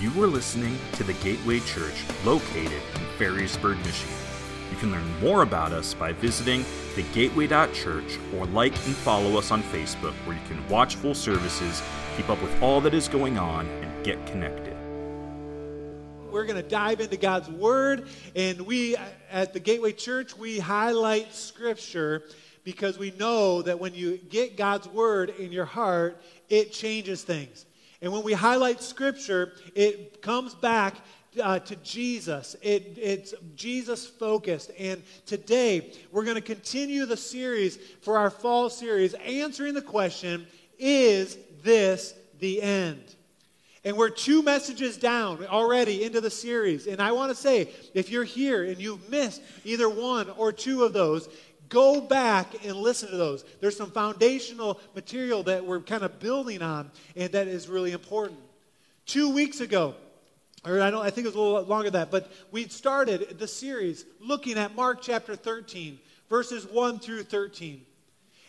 You are listening to the Gateway Church located in Ferrysburg, Michigan. You can learn more about us by visiting thegateway.church or like and follow us on Facebook where you can watch full services, keep up with all that is going on, and get connected. We're going to dive into God's Word, and we at the Gateway Church, we highlight Scripture because we know that when you get God's Word in your heart, it changes things. And when we highlight Scripture, it comes back uh, to Jesus. It, it's Jesus focused. And today, we're going to continue the series for our fall series, answering the question Is this the end? And we're two messages down already into the series. And I want to say, if you're here and you've missed either one or two of those, Go back and listen to those. There's some foundational material that we're kind of building on, and that is really important. Two weeks ago, or I don't, I think it was a little longer than that, but we started the series looking at Mark chapter 13, verses 1 through 13.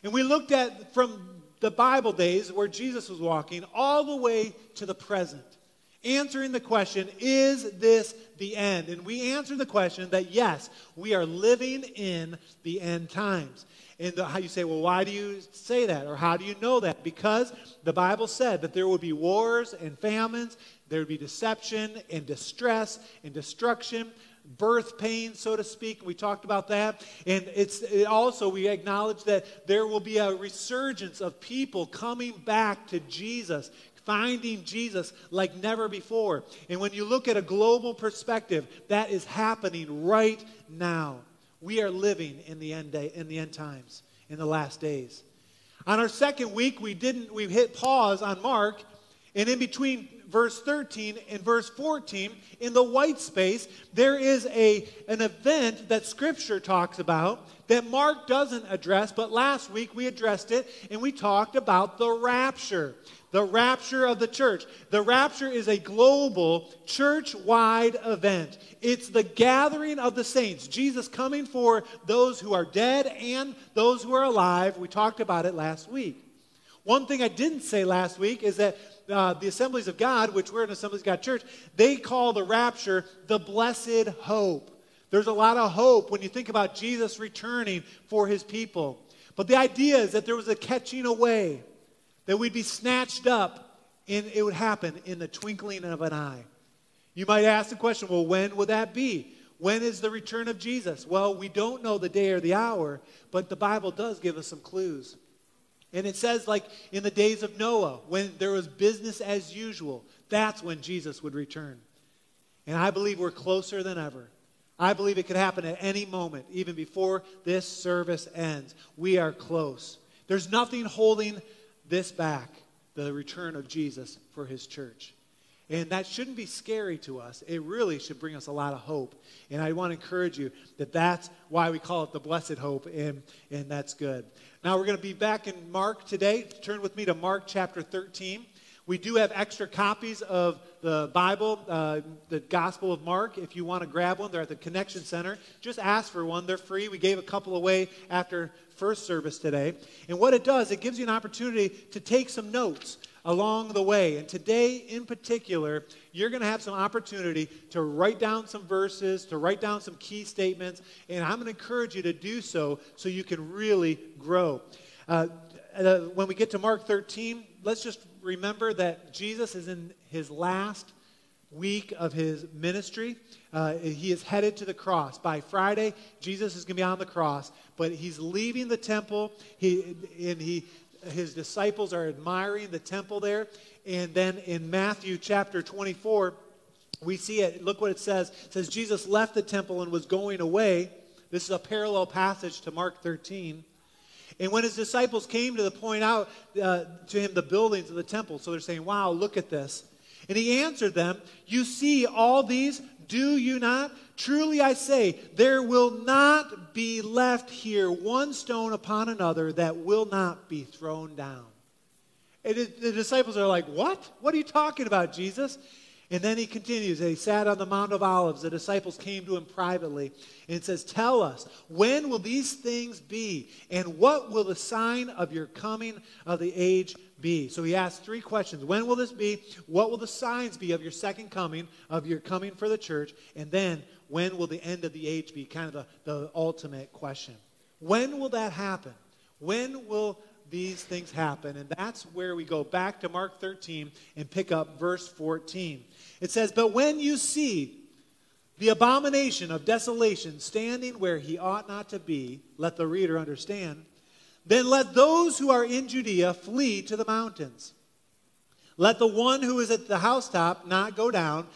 And we looked at from the Bible days where Jesus was walking all the way to the present answering the question, is this the end? And we answer the question that yes, we are living in the end times. And how you say, well, why do you say that? Or how do you know that? Because the Bible said that there would be wars and famines, there would be deception and distress and destruction birth pain, so to speak. We talked about that. And it's it also, we acknowledge that there will be a resurgence of people coming back to Jesus, finding Jesus like never before. And when you look at a global perspective, that is happening right now. We are living in the end day, in the end times, in the last days. On our second week, we didn't we hit pause on Mark, and in between verse 13 and verse 14, in the white space, there is a, an event that Scripture talks about that Mark doesn't address, but last week we addressed it and we talked about the rapture the rapture of the church. The rapture is a global, church wide event. It's the gathering of the saints, Jesus coming for those who are dead and those who are alive. We talked about it last week. One thing I didn't say last week is that uh, the Assemblies of God, which we're an Assemblies of God church, they call the rapture the blessed hope. There's a lot of hope when you think about Jesus returning for his people. But the idea is that there was a catching away that we'd be snatched up and it would happen in the twinkling of an eye. You might ask the question, well, when would that be? When is the return of Jesus? Well, we don't know the day or the hour, but the Bible does give us some clues. And it says, like in the days of Noah, when there was business as usual, that's when Jesus would return. And I believe we're closer than ever. I believe it could happen at any moment, even before this service ends. We are close. There's nothing holding this back, the return of Jesus for his church. And that shouldn't be scary to us. It really should bring us a lot of hope. And I want to encourage you that that's why we call it the blessed hope, and, and that's good. Now we're going to be back in Mark today. Turn with me to Mark chapter 13. We do have extra copies of the Bible, uh, the Gospel of Mark. If you want to grab one, they're at the Connection Center. Just ask for one. They're free. We gave a couple away after first service today. And what it does, it gives you an opportunity to take some notes along the way. And today, in particular, you're going to have some opportunity to write down some verses, to write down some key statements, and I'm going to encourage you to do so so you can really grow. Uh, uh, when we get to Mark 13, let's just remember that Jesus is in his last week of his ministry. Uh, he is headed to the cross. By Friday, Jesus is going to be on the cross, but he's leaving the temple. He, and he, his disciples are admiring the temple there. And then in Matthew chapter 24, we see it. Look what it says. It says, Jesus left the temple and was going away. This is a parallel passage to Mark 13. And when his disciples came to the point out uh, to him the buildings of the temple, so they're saying, Wow, look at this. And he answered them, You see all these, do you not? Truly I say, there will not be left here one stone upon another that will not be thrown down. And the disciples are like, What? What are you talking about, Jesus? And then he continues, he sat on the Mount of Olives. The disciples came to him privately. And it says, Tell us, when will these things be? And what will the sign of your coming of the age be? So he asked three questions. When will this be? What will the signs be of your second coming, of your coming for the church? And then, when will the end of the age be? Kind of the, the ultimate question. When will that happen? When will these things happen? And that's where we go back to Mark 13 and pick up verse 14. It says, But when you see the abomination of desolation standing where he ought not to be, let the reader understand, then let those who are in Judea flee to the mountains. Let the one who is at the housetop not go down,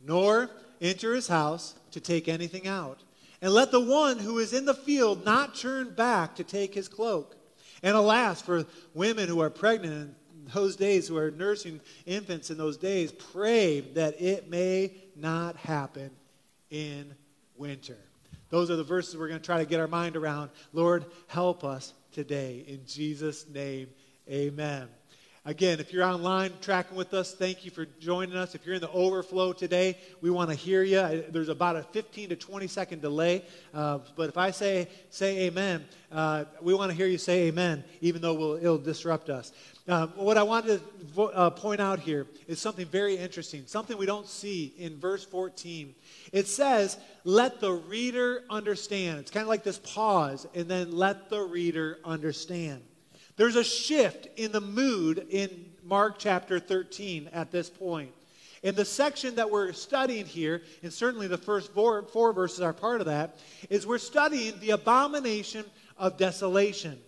nor enter his house to take anything out. And let the one who is in the field not turn back to take his cloak. And alas, for women who are pregnant in those days, who are nursing infants in those days, pray that it may not happen in winter. Those are the verses we're going to try to get our mind around. Lord, help us today. In Jesus' name, amen. Again, if you're online tracking with us, thank you for joining us. If you're in the overflow today, we want to hear you. There's about a 15 to 20 second delay, uh, but if I say say amen, uh, we want to hear you say amen, even though we'll, it'll disrupt us. Um, what I wanted to uh, point out here is something very interesting, something we don't see in verse 14. It says, "Let the reader understand." It's kind of like this pause, and then let the reader understand. There's a shift in the mood in Mark chapter 13 at this point. In the section that we're studying here, and certainly the first four, four verses are part of that, is we're studying the abomination of desolation.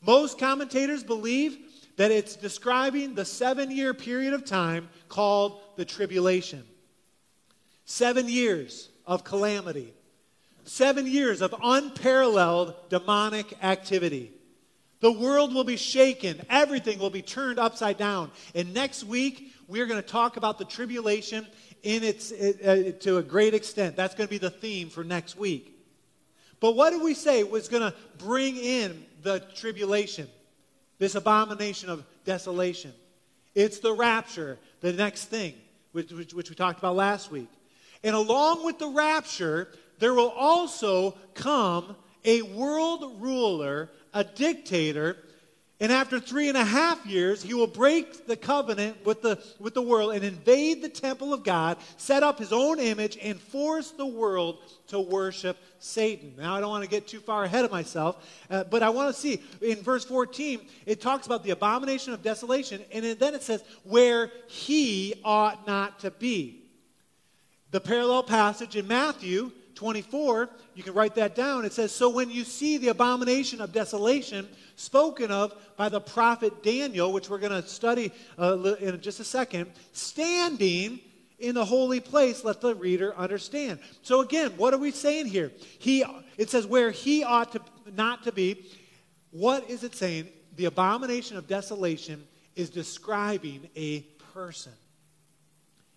Most commentators believe that it's describing the seven year period of time called the tribulation. Seven years of calamity, seven years of unparalleled demonic activity. The world will be shaken. Everything will be turned upside down. And next week, we're going to talk about the tribulation in its, uh, to a great extent. That's going to be the theme for next week. But what did we say was going to bring in the tribulation? This abomination of desolation. It's the rapture, the next thing, which, which, which we talked about last week. And along with the rapture, there will also come a world ruler a dictator. And after three and a half years, he will break the covenant with the, with the world and invade the temple of God, set up his own image, and force the world to worship Satan. Now, I don't want to get too far ahead of myself, uh, but I want to see in verse 14, it talks about the abomination of desolation, and then it says, where he ought not to be. The parallel passage in Matthew 24, you can write that down. It says, So when you see the abomination of desolation spoken of by the prophet Daniel, which we're going to study uh, in just a second, standing in the holy place, let the reader understand. So again, what are we saying here? He, it says where he ought to not to be. What is it saying? The abomination of desolation is describing a person.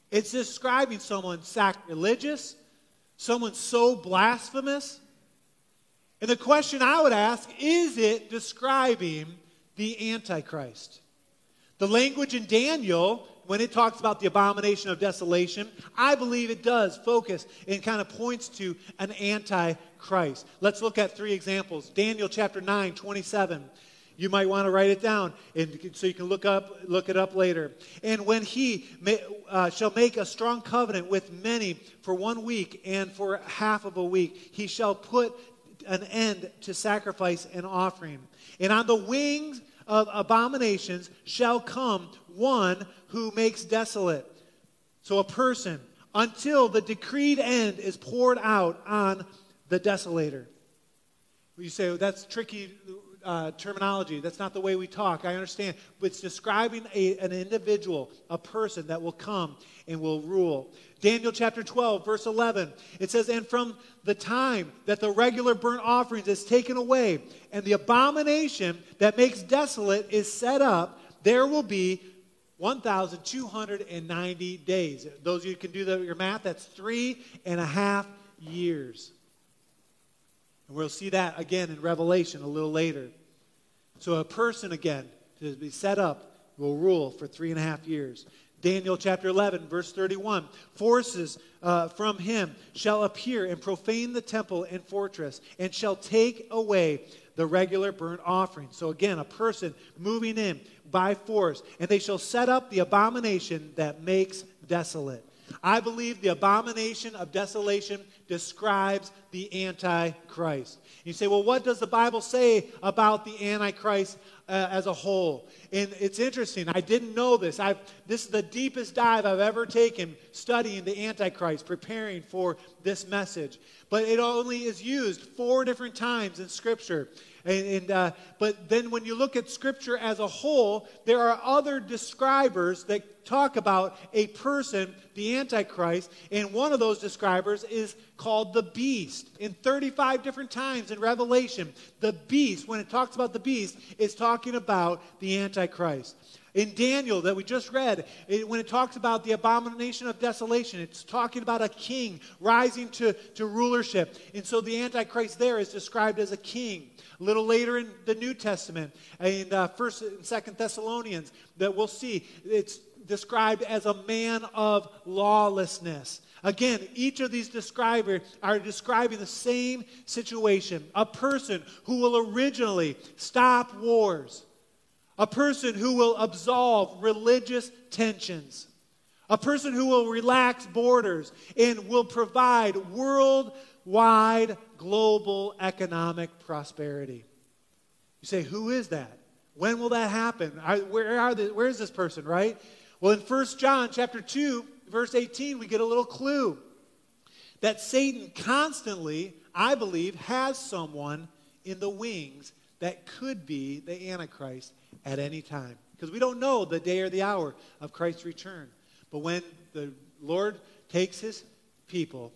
It's describing someone sacrilegious, Someone so blasphemous? And the question I would ask is it describing the Antichrist? The language in Daniel, when it talks about the abomination of desolation, I believe it does focus and kind of points to an Antichrist. Let's look at three examples. Daniel chapter 9, 27. You might want to write it down and, so you can look, up, look it up later. And when he may, uh, shall make a strong covenant with many for one week and for half of a week, he shall put an end to sacrifice and offering. And on the wings of abominations shall come one who makes desolate. So a person, until the decreed end is poured out on the desolator. You say, well, that's tricky uh, terminology. That's not the way we talk. I understand. But it's describing a, an individual, a person that will come and will rule. Daniel chapter 12, verse 11, it says, And from the time that the regular burnt offerings is taken away, and the abomination that makes desolate is set up, there will be 1,290 days. Those of you can do the, your math, that's three and a half years. And we'll see that again in Revelation a little later. So a person, again, to be set up, will rule for three and a half years. Daniel chapter 11, verse 31. Forces uh, from him shall appear and profane the temple and fortress, and shall take away the regular burnt offering. So again, a person moving in by force, and they shall set up the abomination that makes desolate. I believe the abomination of desolation describes the Antichrist. You say, well, what does the Bible say about the Antichrist uh, as a whole? And it's interesting. I didn't know this. I've, this is the deepest dive I've ever taken studying the Antichrist, preparing for this message. But it only is used four different times in Scripture. And, and uh, but then when you look at Scripture as a whole, there are other describers that talk about a person, the Antichrist, and one of those describers is called the beast. In 35 different times in Revelation, the beast, when it talks about the beast, is talking about the Antichrist. In Daniel, that we just read, it, when it talks about the abomination of desolation, it's talking about a king rising to, to rulership. And so the Antichrist there is described as a king. A little later in the New Testament, in uh, First and Second Thessalonians, that we'll see it's described as a man of lawlessness. Again, each of these describers are describing the same situation. A person who will originally stop wars, a person who will absolve religious tensions, a person who will relax borders and will provide worldwide global economic prosperity. You say, who is that? When will that happen? where, are where is this person, right? Well, in 1 John chapter 2, verse 18, we get a little clue that Satan constantly, I believe, has someone in the wings that could be the Antichrist at any time. Because we don't know the day or the hour of Christ's return. But when the Lord takes his people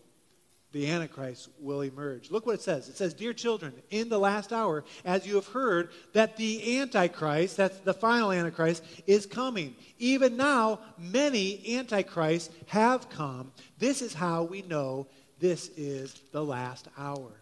the Antichrist will emerge. Look what it says. It says, Dear children, in the last hour, as you have heard that the Antichrist, that's the final Antichrist, is coming. Even now, many Antichrists have come. This is how we know this is the last hour.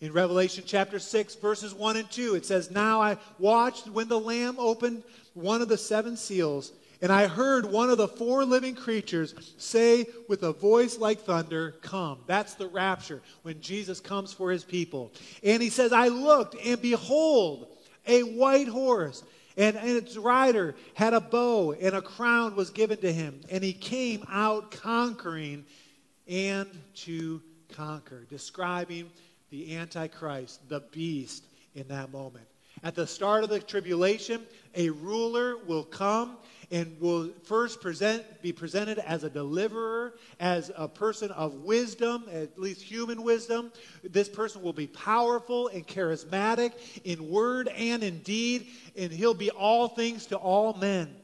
In Revelation chapter 6, verses 1 and 2, it says, Now I watched when the Lamb opened one of the seven seals. And I heard one of the four living creatures say with a voice like thunder, Come. That's the rapture when Jesus comes for his people. And he says, I looked, and behold, a white horse. And, and its rider had a bow, and a crown was given to him. And he came out conquering and to conquer, describing the Antichrist, the beast, in that moment. At the start of the tribulation, a ruler will come and will first present, be presented as a deliverer, as a person of wisdom, at least human wisdom. This person will be powerful and charismatic in word and in deed, and he'll be all things to all men.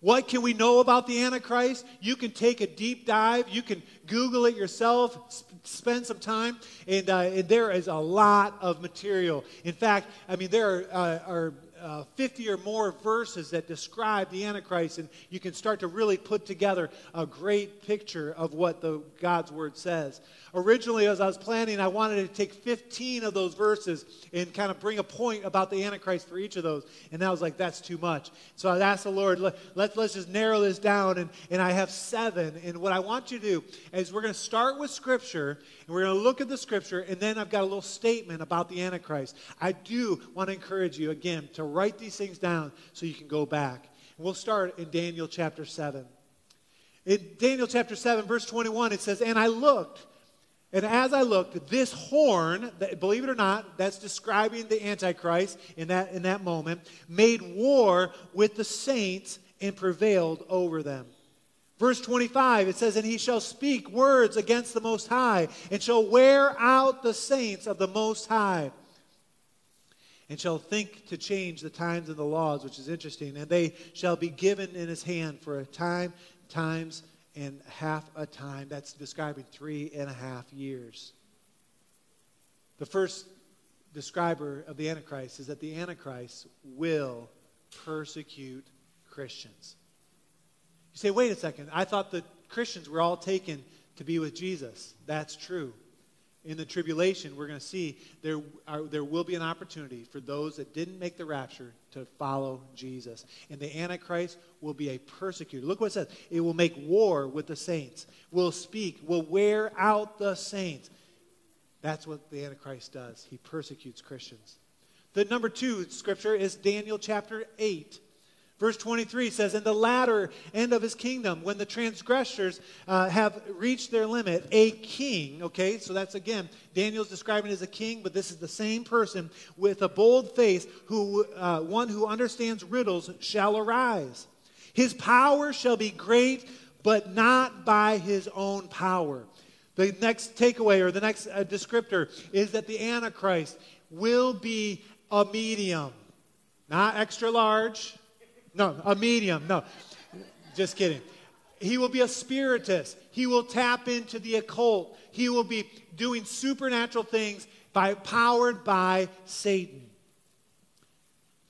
What can we know about the Antichrist? You can take a deep dive. You can Google it yourself, sp- spend some time, and, uh, and, there is a lot of material. In fact, I mean, there are, uh, are uh, 50 or more verses that describe the Antichrist, and you can start to really put together a great picture of what the God's Word says. Originally, as I was planning, I wanted to take 15 of those verses and kind of bring a point about the Antichrist for each of those, and I was like, that's too much. So I asked the Lord, let, let, let's just narrow this down, and, and I have seven. And what I want you to do is we're going to start with Scripture, and we're going to look at the Scripture, and then I've got a little statement about the Antichrist. I do want to encourage you, again, to write these things down so you can go back. And we'll start in Daniel chapter 7. In Daniel chapter 7, verse 21, it says, And I looked, and as I looked, this horn, that, believe it or not, that's describing the Antichrist in that, in that moment, made war with the saints and prevailed over them. Verse 25, it says, And he shall speak words against the Most High, and shall wear out the saints of the Most High and shall think to change the times and the laws, which is interesting. And they shall be given in his hand for a time, times, and half a time. That's describing three and a half years. The first describer of the Antichrist is that the Antichrist will persecute Christians. You say, wait a second, I thought the Christians were all taken to be with Jesus. That's true. In the tribulation, we're going to see there, are, there will be an opportunity for those that didn't make the rapture to follow Jesus. And the Antichrist will be a persecutor. Look what it says it will make war with the saints, will speak, will wear out the saints. That's what the Antichrist does. He persecutes Christians. The number two scripture is Daniel chapter 8. Verse 23 says, In the latter end of his kingdom, when the transgressors uh, have reached their limit, a king, okay, so that's again, Daniel's describing as a king, but this is the same person with a bold face, who, uh, one who understands riddles, shall arise. His power shall be great, but not by his own power. The next takeaway or the next uh, descriptor is that the Antichrist will be a medium, not extra large no, a medium. No, just kidding. He will be a spiritist. He will tap into the occult. He will be doing supernatural things by, powered by Satan.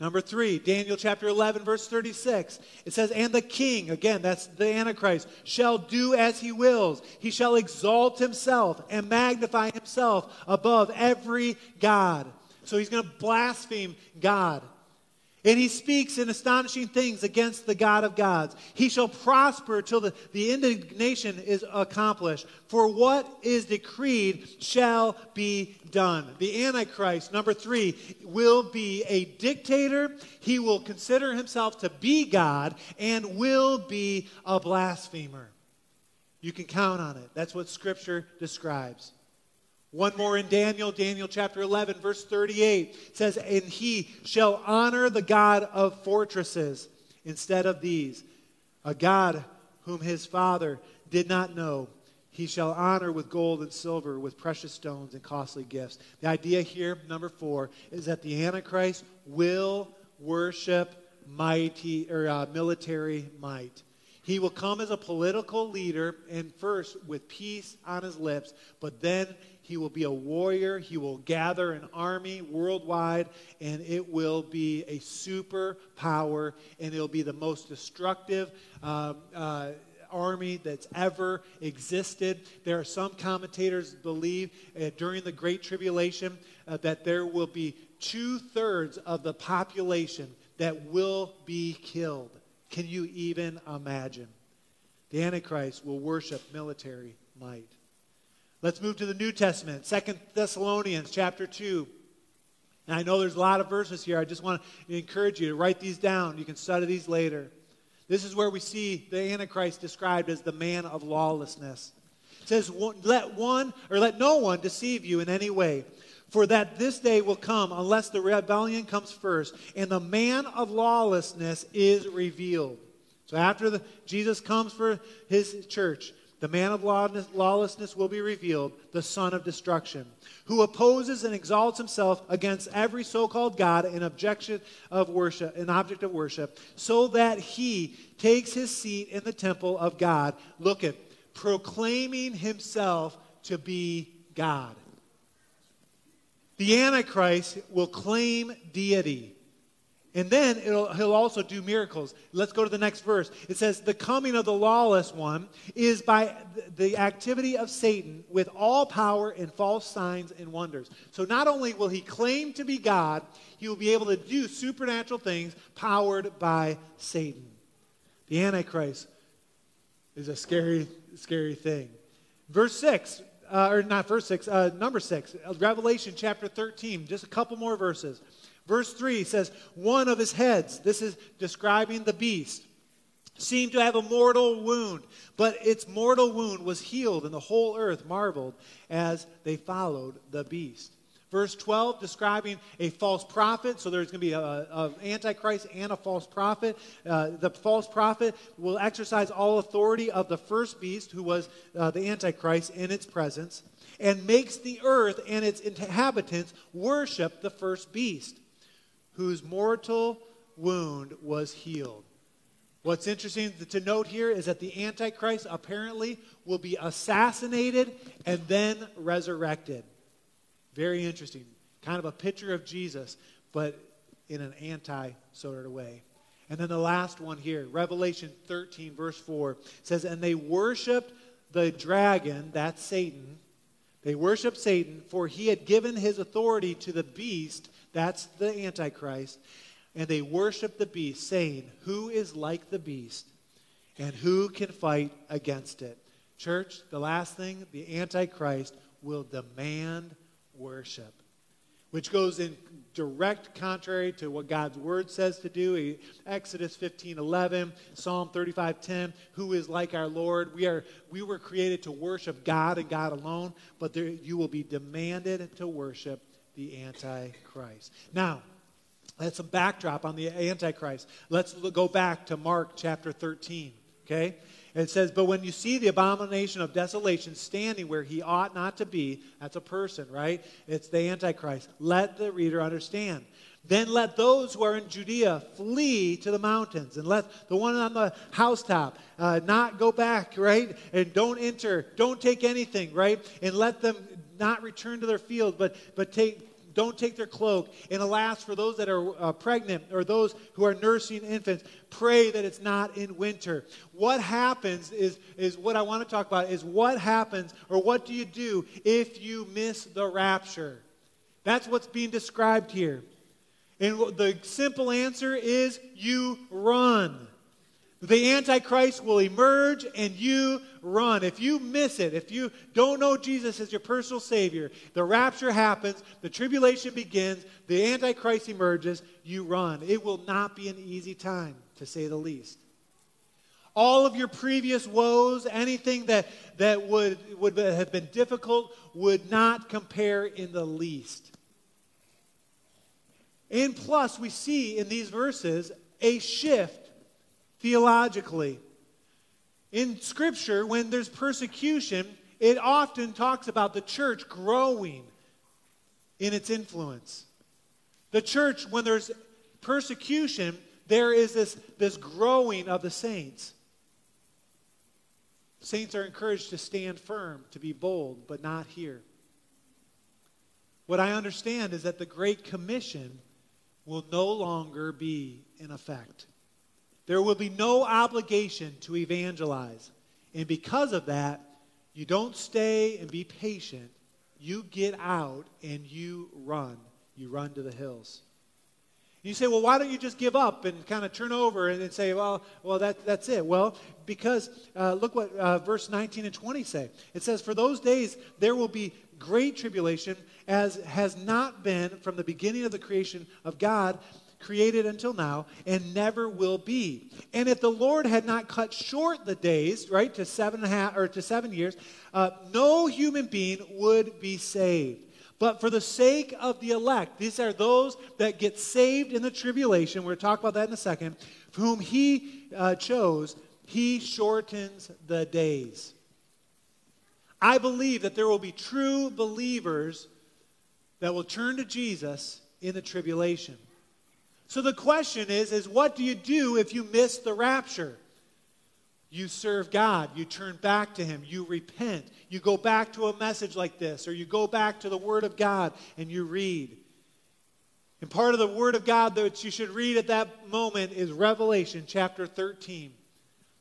Number three, Daniel chapter 11, verse 36. It says, And the king, again, that's the Antichrist, shall do as he wills. He shall exalt himself and magnify himself above every God. So he's going to blaspheme God. And he speaks in astonishing things against the God of gods. He shall prosper till the, the indignation is accomplished. For what is decreed shall be done. The Antichrist, number three, will be a dictator. He will consider himself to be God and will be a blasphemer. You can count on it. That's what Scripture describes. One more in Daniel, Daniel chapter 11, verse 38 says, And he shall honor the God of fortresses instead of these, a God whom his father did not know. He shall honor with gold and silver, with precious stones and costly gifts. The idea here, number four, is that the Antichrist will worship mighty or uh, military might. He will come as a political leader and first with peace on his lips, but then he will be a warrior. He will gather an army worldwide, and it will be a superpower, and it'll be the most destructive. Uh, uh, army that's ever existed. There are some commentators believe uh, during the Great Tribulation uh, that there will be two thirds of the population that will be killed. Can you even imagine? The Antichrist will worship military might. Let's move to the New Testament, Second Thessalonians chapter 2. And I know there's a lot of verses here. I just want to encourage you to write these down. You can study these later. This is where we see the Antichrist described as the man of lawlessness. It says, Let one or let no one deceive you in any way, for that this day will come unless the rebellion comes first, and the man of lawlessness is revealed. So after the, Jesus comes for his church, the man of lawlessness will be revealed, the son of destruction, who opposes and exalts himself against every so-called God and objection of worship, an object of worship, so that he takes his seat in the temple of God. Look at proclaiming himself to be God. The Antichrist will claim deity. And then he'll also do miracles. Let's go to the next verse. It says, The coming of the lawless one is by the activity of Satan with all power and false signs and wonders. So not only will he claim to be God, he will be able to do supernatural things powered by Satan. The Antichrist is a scary, scary thing. Verse 6, uh, or not verse 6, uh, number 6, Revelation chapter 13, just a couple more verses. Verse 3 says, One of his heads, this is describing the beast, seemed to have a mortal wound, but its mortal wound was healed, and the whole earth marveled as they followed the beast. Verse 12, describing a false prophet. So there's going to be an antichrist and a false prophet. Uh, the false prophet will exercise all authority of the first beast, who was uh, the antichrist, in its presence, and makes the earth and its inhabitants worship the first beast whose mortal wound was healed. What's interesting to note here is that the Antichrist apparently will be assassinated and then resurrected. Very interesting. Kind of a picture of Jesus, but in an anti sort of way. And then the last one here, Revelation 13, verse 4, says, And they worshiped the dragon, that's Satan, They worship Satan, for he had given his authority to the beast, that's the Antichrist, and they worship the beast, saying, Who is like the beast, and who can fight against it? Church, the last thing, the Antichrist will demand worship, which goes in direct contrary to what God's word says to do. Exodus 15 11, Psalm 35 10, who is like our Lord? We, are, we were created to worship God and God alone, but there, you will be demanded to worship the Antichrist. Now, that's some backdrop on the Antichrist. Let's go back to Mark chapter 13, okay? It says, But when you see the abomination of desolation standing where he ought not to be, that's a person, right? It's the Antichrist. Let the reader understand. Then let those who are in Judea flee to the mountains, and let the one on the housetop uh, not go back, right? And don't enter, don't take anything, right? And let them not return to their field, but, but take, don't take their cloak. And alas, for those that are uh, pregnant or those who are nursing infants, pray that it's not in winter. What happens is, is what I want to talk about is what happens or what do you do if you miss the rapture? That's what's being described here. And the simple answer is you run. The Antichrist will emerge and you run. If you miss it, if you don't know Jesus as your personal Savior, the rapture happens, the tribulation begins, the Antichrist emerges, you run. It will not be an easy time, to say the least. All of your previous woes, anything that, that would, would have been difficult, would not compare in the least. And plus, we see in these verses a shift theologically. In Scripture, when there's persecution, it often talks about the church growing in its influence. The church, when there's persecution, there is this, this growing of the saints. Saints are encouraged to stand firm, to be bold, but not here. What I understand is that the Great Commission will no longer be in effect. There will be no obligation to evangelize. And because of that, you don't stay and be patient. You get out and you run. You run to the hills. You say, well, why don't you just give up and kind of turn over and, say, well, well, that, that's it. Well, because uh, look what uh, verse 19 and 20 say. It says, For those days there will be great tribulation, as has not been from the beginning of the creation of God created until now and never will be. And if the Lord had not cut short the days, right, to seven and a half or to seven years, uh, no human being would be saved. But for the sake of the elect, these are those that get saved in the tribulation. We're going to talk about that in a second. Whom he uh, chose, he shortens the days. I believe that there will be true believers that will turn to Jesus in the tribulation. So the question is, is what do you do if you miss the rapture? You serve God. You turn back to Him. You repent. You go back to a message like this, or you go back to the Word of God and you read. And part of the Word of God that you should read at that moment is Revelation chapter 13.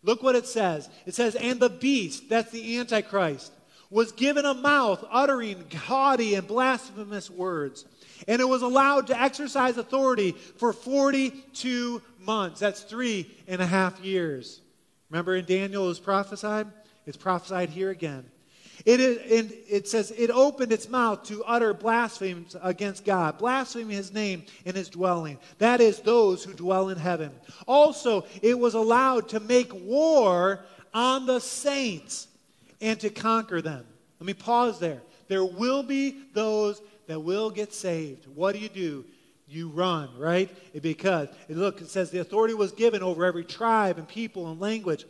Look what it says. It says, And the beast, that's the Antichrist, was given a mouth uttering haughty and blasphemous words and it was allowed to exercise authority for 42 months. That's three and a half years. Remember in Daniel it was prophesied? It's prophesied here again. It, is, it says, it opened its mouth to utter blasphemies against God, blaspheming his name and his dwelling. That is, those who dwell in heaven. Also, it was allowed to make war on the saints and to conquer them. Let me pause there. There will be those that will get saved. What do you do? You run, right? Because, look, it says the authority was given over every tribe and people and language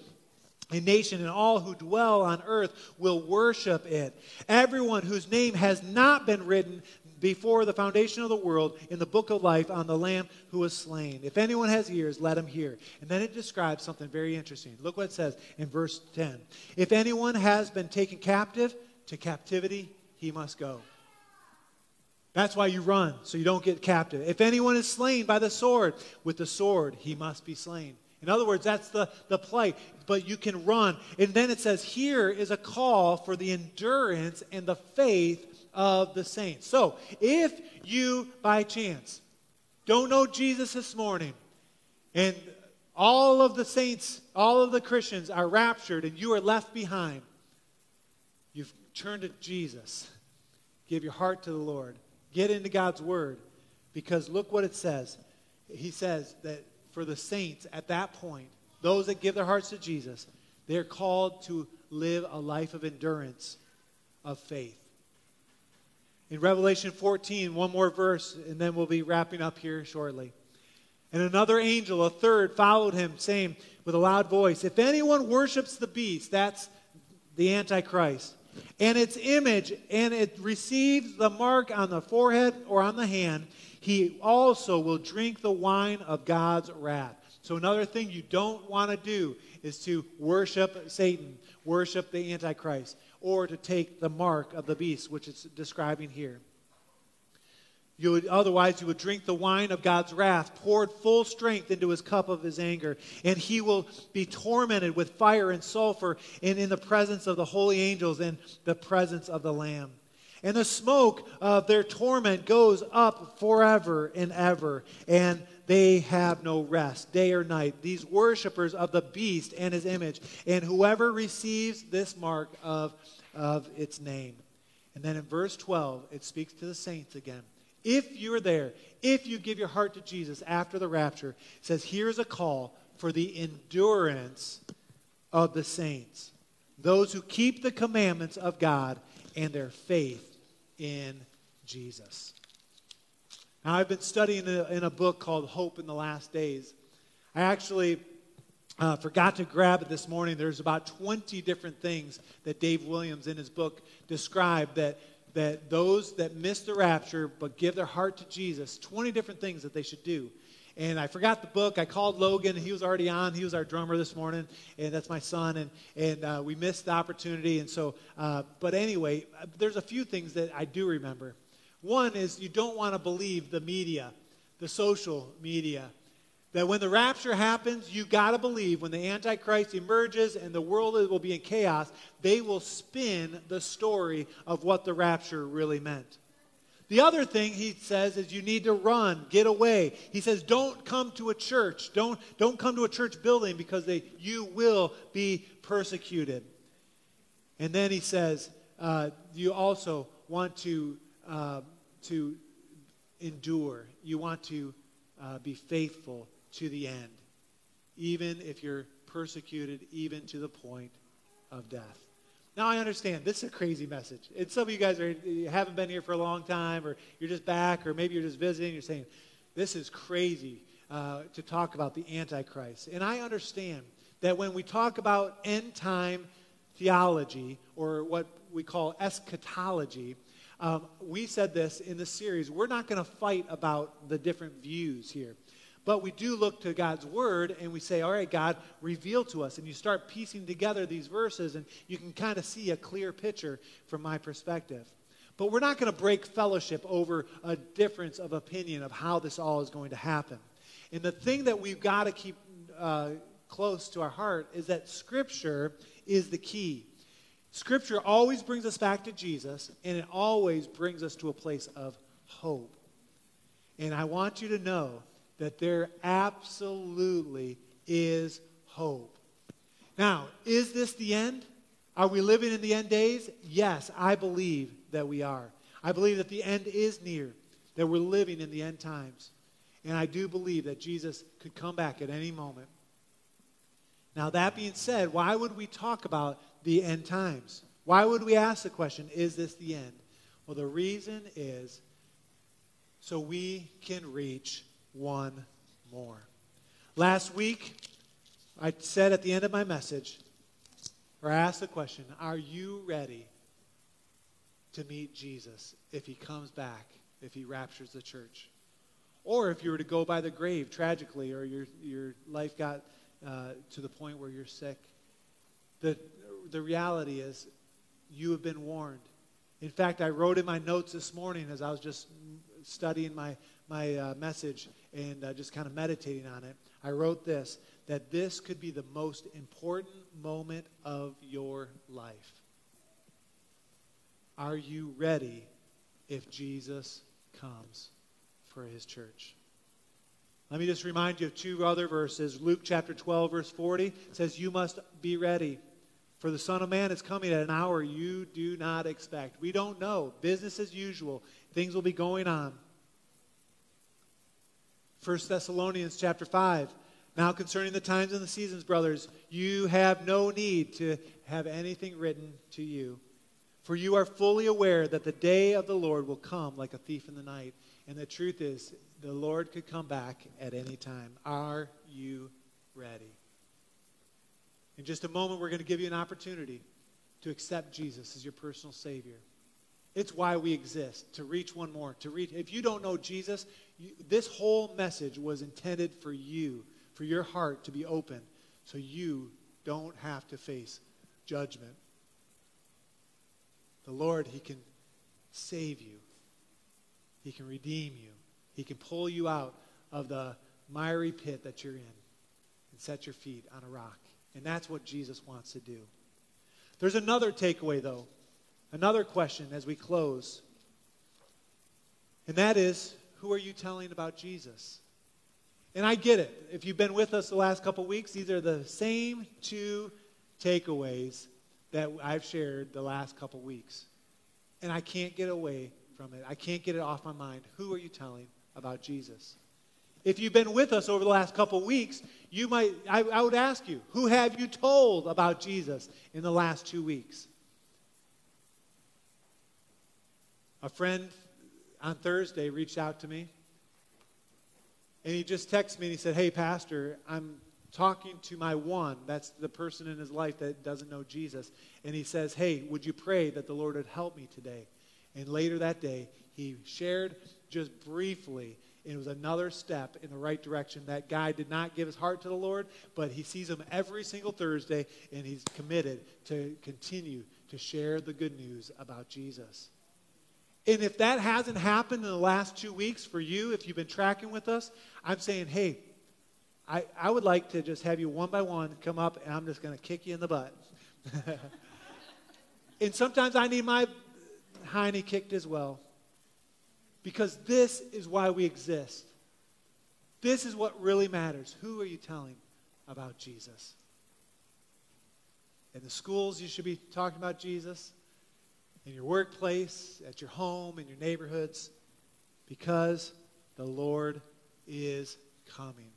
and nation, and all who dwell on earth will worship it. Everyone whose name has not been written before the foundation of the world in the book of life on the Lamb who was slain. If anyone has ears, let him hear. And then it describes something very interesting. Look what it says in verse 10. If anyone has been taken captive, to captivity he must go. That's why you run, so you don't get captive. If anyone is slain by the sword, with the sword he must be slain. In other words, that's the, the play, but you can run. And then it says, here is a call for the endurance and the faith of the saints. So, if you, by chance, don't know Jesus this morning, and all of the saints, all of the Christians are raptured, and you are left behind, you've turned to Jesus. Give your heart to the Lord. Get into God's Word, because look what it says. He says that for the saints at that point, those that give their hearts to Jesus, they're called to live a life of endurance, of faith. In Revelation 14, one more verse, and then we'll be wrapping up here shortly. And another angel, a third, followed him, saying with a loud voice, If anyone worships the beast, that's the Antichrist, and its image, and it receives the mark on the forehead or on the hand, he also will drink the wine of God's wrath. So, another thing you don't want to do is to worship Satan, worship the Antichrist, or to take the mark of the beast, which it's describing here. You would, otherwise, you would drink the wine of God's wrath, poured full strength into his cup of his anger, and he will be tormented with fire and sulfur, and in the presence of the holy angels and the presence of the Lamb. And the smoke of their torment goes up forever and ever, and they have no rest, day or night. These worshippers of the beast and his image, and whoever receives this mark of, of its name. And then in verse 12, it speaks to the saints again. If you're there, if you give your heart to Jesus after the rapture, it says, here's a call for the endurance of the saints, those who keep the commandments of God and their faith in Jesus. Now, I've been studying in a, in a book called Hope in the Last Days. I actually uh, forgot to grab it this morning. There's about 20 different things that Dave Williams in his book described that that those that miss the rapture but give their heart to Jesus, 20 different things that they should do. And I forgot the book. I called Logan. He was already on. He was our drummer this morning, and that's my son. And, and uh, we missed the opportunity. And so, uh, but anyway, there's a few things that I do remember. One is you don't want to believe the media, the social media that when the rapture happens, you got to believe when the Antichrist emerges and the world will be in chaos, they will spin the story of what the rapture really meant. The other thing he says is you need to run, get away. He says don't come to a church. Don't, don't come to a church building because they, you will be persecuted. And then he says uh, you also want to, uh, to endure. You want to uh, be faithful to the end, even if you're persecuted, even to the point of death. Now, I understand this is a crazy message. And some of you guys are, you haven't been here for a long time, or you're just back, or maybe you're just visiting. You're saying, this is crazy uh, to talk about the Antichrist. And I understand that when we talk about end time theology, or what we call eschatology, um, we said this in the series. We're not going to fight about the different views here. But we do look to God's word and we say, all right, God, reveal to us. And you start piecing together these verses and you can kind of see a clear picture from my perspective. But we're not going to break fellowship over a difference of opinion of how this all is going to happen. And the thing that we've got to keep uh, close to our heart is that Scripture is the key. Scripture always brings us back to Jesus, and it always brings us to a place of hope. And I want you to know that there absolutely is hope. Now, is this the end? Are we living in the end days? Yes, I believe that we are. I believe that the end is near, that we're living in the end times. And I do believe that Jesus could come back at any moment. Now, that being said, why would we talk about the end times? Why would we ask the question, is this the end? Well, the reason is so we can reach one more. Last week, I said at the end of my message, or I asked the question, Are you ready to meet Jesus if he comes back, if he raptures the church? Or if you were to go by the grave tragically, or your, your life got uh, to the point where you're sick, the, the reality is you have been warned. In fact, I wrote in my notes this morning as I was just studying my, my uh, message and uh, just kind of meditating on it, I wrote this that this could be the most important moment of your life. Are you ready if Jesus comes for his church? Let me just remind you of two other verses. Luke chapter 12, verse 40 says, You must be ready, for the Son of Man is coming at an hour you do not expect. We don't know. Business as usual. Things will be going on. 1 Thessalonians chapter 5. Now concerning the times and the seasons, brothers, you have no need to have anything written to you. For you are fully aware that the day of the Lord will come like a thief in the night. And the truth is, the Lord could come back at any time. Are you ready? In just a moment, we're going to give you an opportunity to accept Jesus as your personal Savior. It's why we exist, to reach one more. To reach, if you don't know Jesus, this whole message was intended for you, for your heart to be open, so you don't have to face judgment. The Lord, He can save you, He can redeem you, He can pull you out of the miry pit that you're in and set your feet on a rock. And that's what Jesus wants to do. There's another takeaway, though, another question as we close. And that is who are you telling about Jesus? And I get it. If you've been with us the last couple weeks, these are the same two takeaways that I've shared the last couple weeks. And I can't get away from it. I can't get it off my mind. Who are you telling about Jesus? If you've been with us over the last couple weeks, you might I, I would ask you, who have you told about Jesus in the last two weeks? A friend on Thursday reached out to me. And he just texted me and he said, Hey, Pastor, I'm talking to my one. That's the person in his life that doesn't know Jesus. And he says, Hey, would you pray that the Lord would help me today? And later that day, he shared just briefly. And it was another step in the right direction. That guy did not give his heart to the Lord, but he sees him every single Thursday, and he's committed to continue to share the good news about Jesus. And if that hasn't happened in the last two weeks for you, if you've been tracking with us, I'm saying, hey, I, I would like to just have you one by one come up, and I'm just going to kick you in the butt. and sometimes I need my hiney kicked as well. Because this is why we exist. This is what really matters. Who are you telling about Jesus? In the schools, you should be talking about Jesus in your workplace, at your home, in your neighborhoods, because the Lord is coming.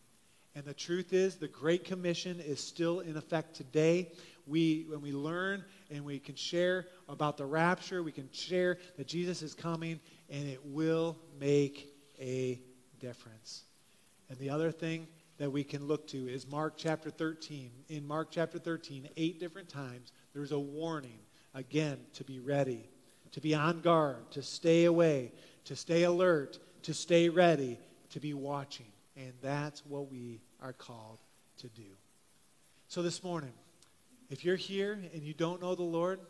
And the truth is, the Great Commission is still in effect today. We, when we learn and we can share about the rapture, we can share that Jesus is coming, and it will make a difference. And the other thing that we can look to is Mark chapter 13. In Mark chapter 13, eight different times, there's a warning Again, to be ready, to be on guard, to stay away, to stay alert, to stay ready, to be watching. And that's what we are called to do. So this morning, if you're here and you don't know the Lord,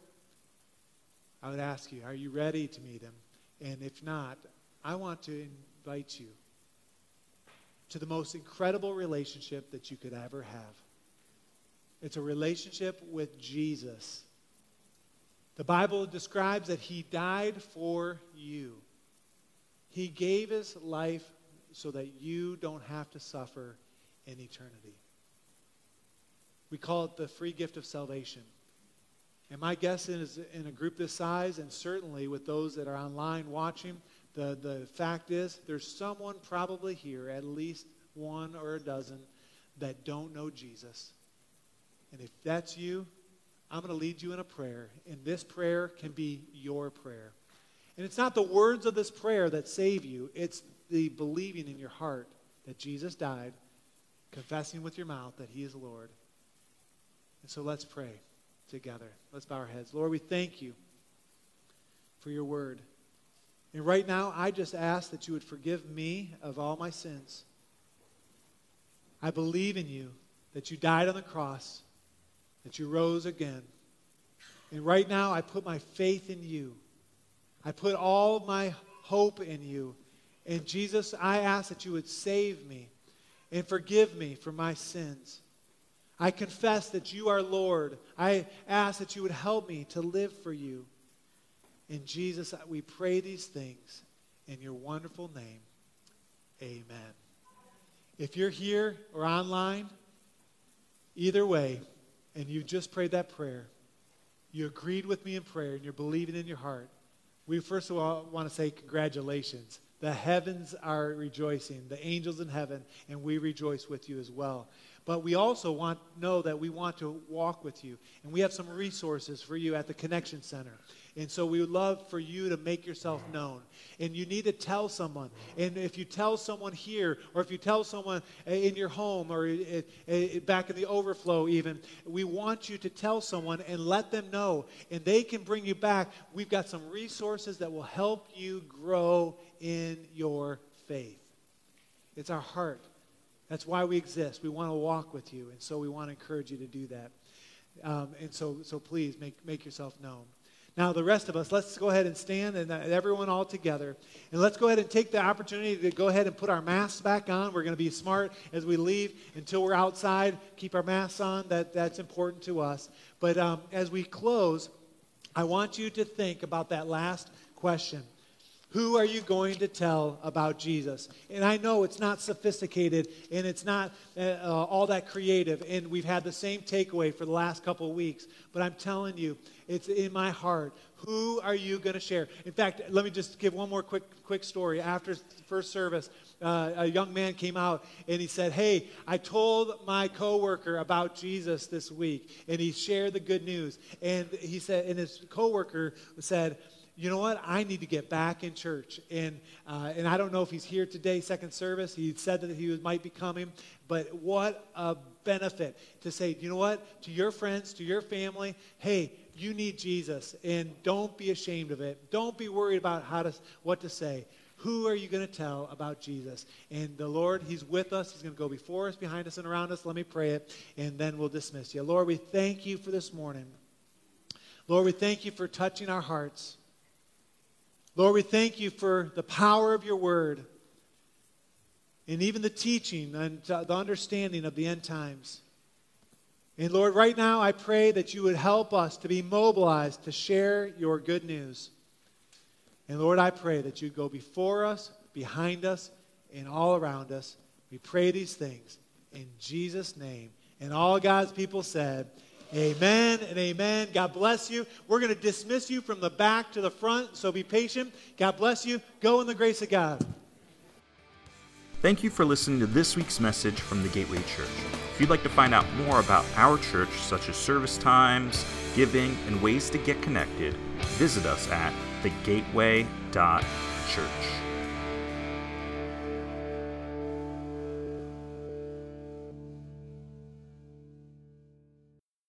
I would ask you, are you ready to meet him? And if not, I want to invite you to the most incredible relationship that you could ever have. It's a relationship with Jesus. The Bible describes that he died for you. He gave his life so that you don't have to suffer in eternity. We call it the free gift of salvation. And my guess is in a group this size, and certainly with those that are online watching, the, the fact is there's someone probably here, at least one or a dozen, that don't know Jesus. And if that's you, I'm going to lead you in a prayer, and this prayer can be your prayer. And it's not the words of this prayer that save you, it's the believing in your heart that Jesus died, confessing with your mouth that he is Lord. And so let's pray together. Let's bow our heads. Lord, we thank you for your word. And right now, I just ask that you would forgive me of all my sins. I believe in you, that you died on the cross that you rose again. And right now, I put my faith in you. I put all my hope in you. And Jesus, I ask that you would save me and forgive me for my sins. I confess that you are Lord. I ask that you would help me to live for you. In Jesus, we pray these things in your wonderful name. Amen. If you're here or online, either way, and you just prayed that prayer, you agreed with me in prayer, and you're believing in your heart, we first of all want to say congratulations. The heavens are rejoicing, the angels in heaven, and we rejoice with you as well. But we also want know that we want to walk with you. And we have some resources for you at the Connection Center. And so we would love for you to make yourself known. And you need to tell someone. And if you tell someone here, or if you tell someone in your home, or back in the overflow, even, we want you to tell someone and let them know. And they can bring you back. We've got some resources that will help you grow in your faith. It's our heart. That's why we exist. We want to walk with you. And so we want to encourage you to do that. Um, and so, so please make, make yourself known. Now, the rest of us, let's go ahead and stand and uh, everyone all together. And let's go ahead and take the opportunity to go ahead and put our masks back on. We're going to be smart as we leave until we're outside. Keep our masks on. That, that's important to us. But um, as we close, I want you to think about that last question who are you going to tell about Jesus? And I know it's not sophisticated and it's not uh, uh, all that creative, and we've had the same takeaway for the last couple of weeks, but I'm telling you, it's in my heart. Who are you going to share? In fact, let me just give one more quick, quick story. After first service, uh, a young man came out and he said, Hey, I told my coworker about Jesus this week, and he shared the good news. And he said, and his coworker said, you know what? I need to get back in church. And, uh, and I don't know if he's here today, second service. He said that he might be coming. But what a benefit to say, you know what? To your friends, to your family, hey, you need Jesus. And don't be ashamed of it. Don't be worried about how to, what to say. Who are you going to tell about Jesus? And the Lord, He's with us. He's going to go before us, behind us, and around us. Let me pray it, and then we'll dismiss you. Lord, we thank you for this morning. Lord, we thank you for touching our hearts. Lord, we thank you for the power of your word and even the teaching and the understanding of the end times. And Lord, right now I pray that you would help us to be mobilized to share your good news. And Lord, I pray that you go before us, behind us, and all around us. We pray these things in Jesus' name. And all God's people said, Amen and amen. God bless you. We're going to dismiss you from the back to the front, so be patient. God bless you. Go in the grace of God. Thank you for listening to this week's message from the Gateway Church. If you'd like to find out more about our church, such as service times, giving, and ways to get connected, visit us at thegateway.church.